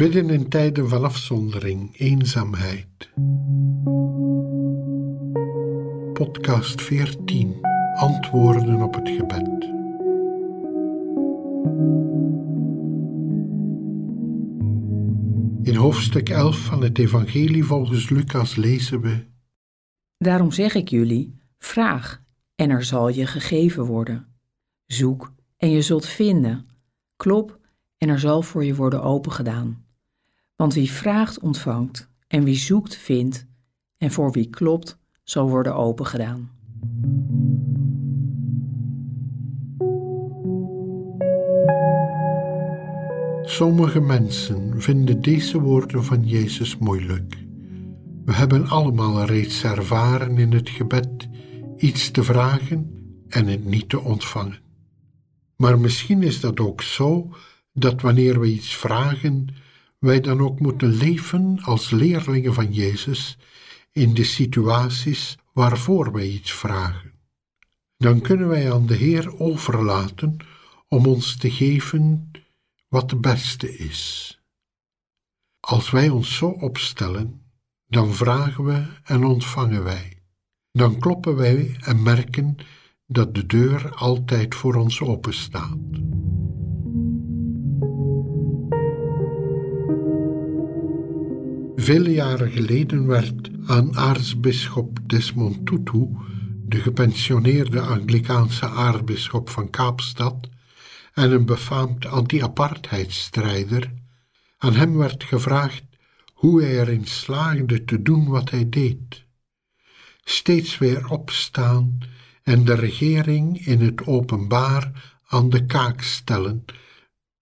Bidden in tijden van afzondering, eenzaamheid. Podcast 14. Antwoorden op het gebed. In hoofdstuk 11 van het Evangelie volgens Lucas lezen we: Daarom zeg ik jullie: vraag en er zal je gegeven worden. Zoek en je zult vinden. Klop en er zal voor je worden opengedaan. Want wie vraagt, ontvangt, en wie zoekt, vindt, en voor wie klopt, zal worden opengedaan. Sommige mensen vinden deze woorden van Jezus moeilijk. We hebben allemaal reeds ervaren in het gebed iets te vragen en het niet te ontvangen. Maar misschien is dat ook zo dat wanneer we iets vragen, wij dan ook moeten leven als leerlingen van Jezus in de situaties waarvoor wij iets vragen. Dan kunnen wij aan de Heer overlaten om ons te geven wat het beste is. Als wij ons zo opstellen, dan vragen we en ontvangen wij. Dan kloppen wij en merken dat de deur altijd voor ons open staat. Vele jaren geleden werd aan aartsbisschop Desmond Tutu, de gepensioneerde Anglikaanse aartsbisschop van Kaapstad en een befaamd anti-apartheidstrijder, aan hem werd gevraagd hoe hij erin slaagde te doen wat hij deed. Steeds weer opstaan en de regering in het openbaar aan de kaak stellen,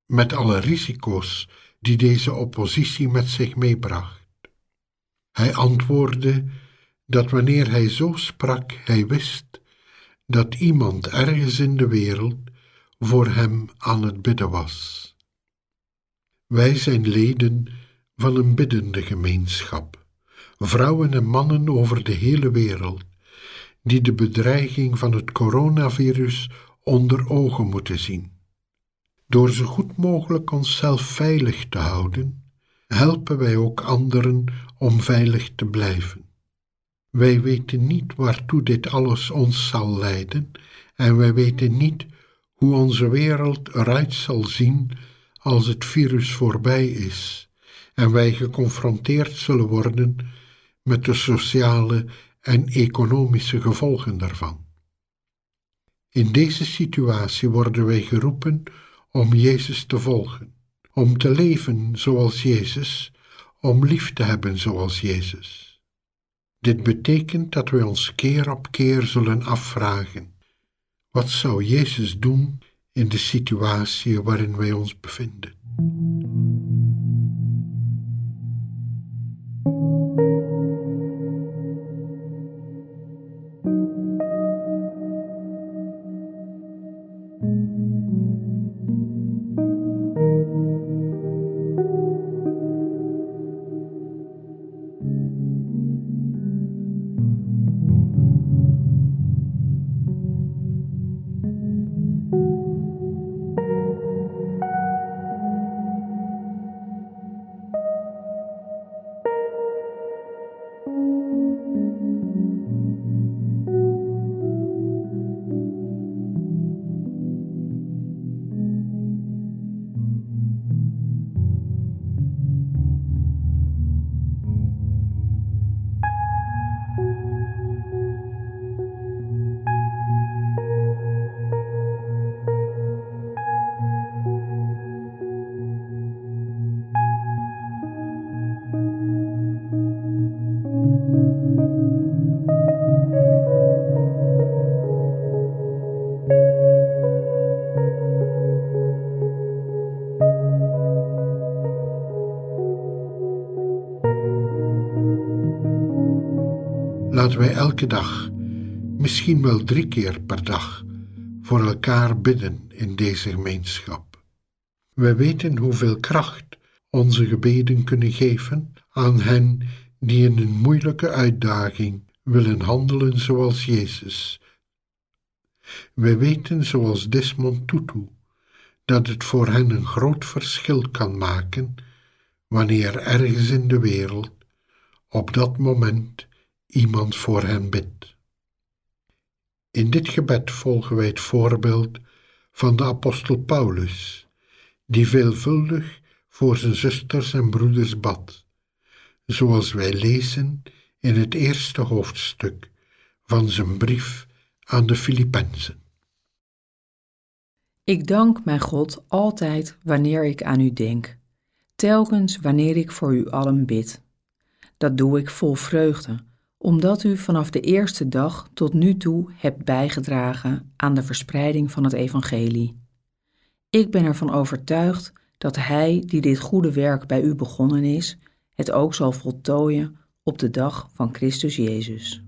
met alle risico's die deze oppositie met zich meebracht. Hij antwoordde dat wanneer hij zo sprak, hij wist dat iemand ergens in de wereld voor hem aan het bidden was. Wij zijn leden van een biddende gemeenschap, vrouwen en mannen over de hele wereld, die de bedreiging van het coronavirus onder ogen moeten zien. Door zo goed mogelijk onszelf veilig te houden, helpen wij ook anderen om veilig te blijven. Wij weten niet waartoe dit alles ons zal leiden en wij weten niet hoe onze wereld eruit zal zien als het virus voorbij is en wij geconfronteerd zullen worden met de sociale en economische gevolgen daarvan. In deze situatie worden wij geroepen om Jezus te volgen om te leven zoals Jezus, om lief te hebben zoals Jezus. Dit betekent dat we ons keer op keer zullen afvragen: wat zou Jezus doen in de situatie waarin wij ons bevinden? Laten wij elke dag, misschien wel drie keer per dag, voor elkaar bidden in deze gemeenschap. Wij weten hoeveel kracht onze gebeden kunnen geven aan hen die in een moeilijke uitdaging willen handelen zoals Jezus. Wij weten, zoals Desmond Tutu, dat het voor hen een groot verschil kan maken wanneer ergens in de wereld op dat moment iemand voor hen bidt. In dit gebed volgen wij het voorbeeld van de apostel Paulus, die veelvuldig voor zijn zusters en broeders bad, zoals wij lezen in het eerste hoofdstuk van zijn brief aan de Filippenzen. Ik dank mijn God altijd wanneer ik aan u denk, telkens wanneer ik voor u allen bid. Dat doe ik vol vreugde, omdat u vanaf de eerste dag tot nu toe hebt bijgedragen aan de verspreiding van het Evangelie. Ik ben ervan overtuigd dat Hij die dit goede werk bij u begonnen is, het ook zal voltooien op de dag van Christus Jezus.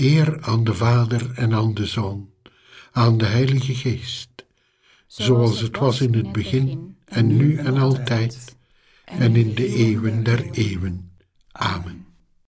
Eer aan de Vader en aan de Zoon, aan de Heilige Geest, zoals het was in het begin en nu en altijd en in de eeuwen der eeuwen. Amen.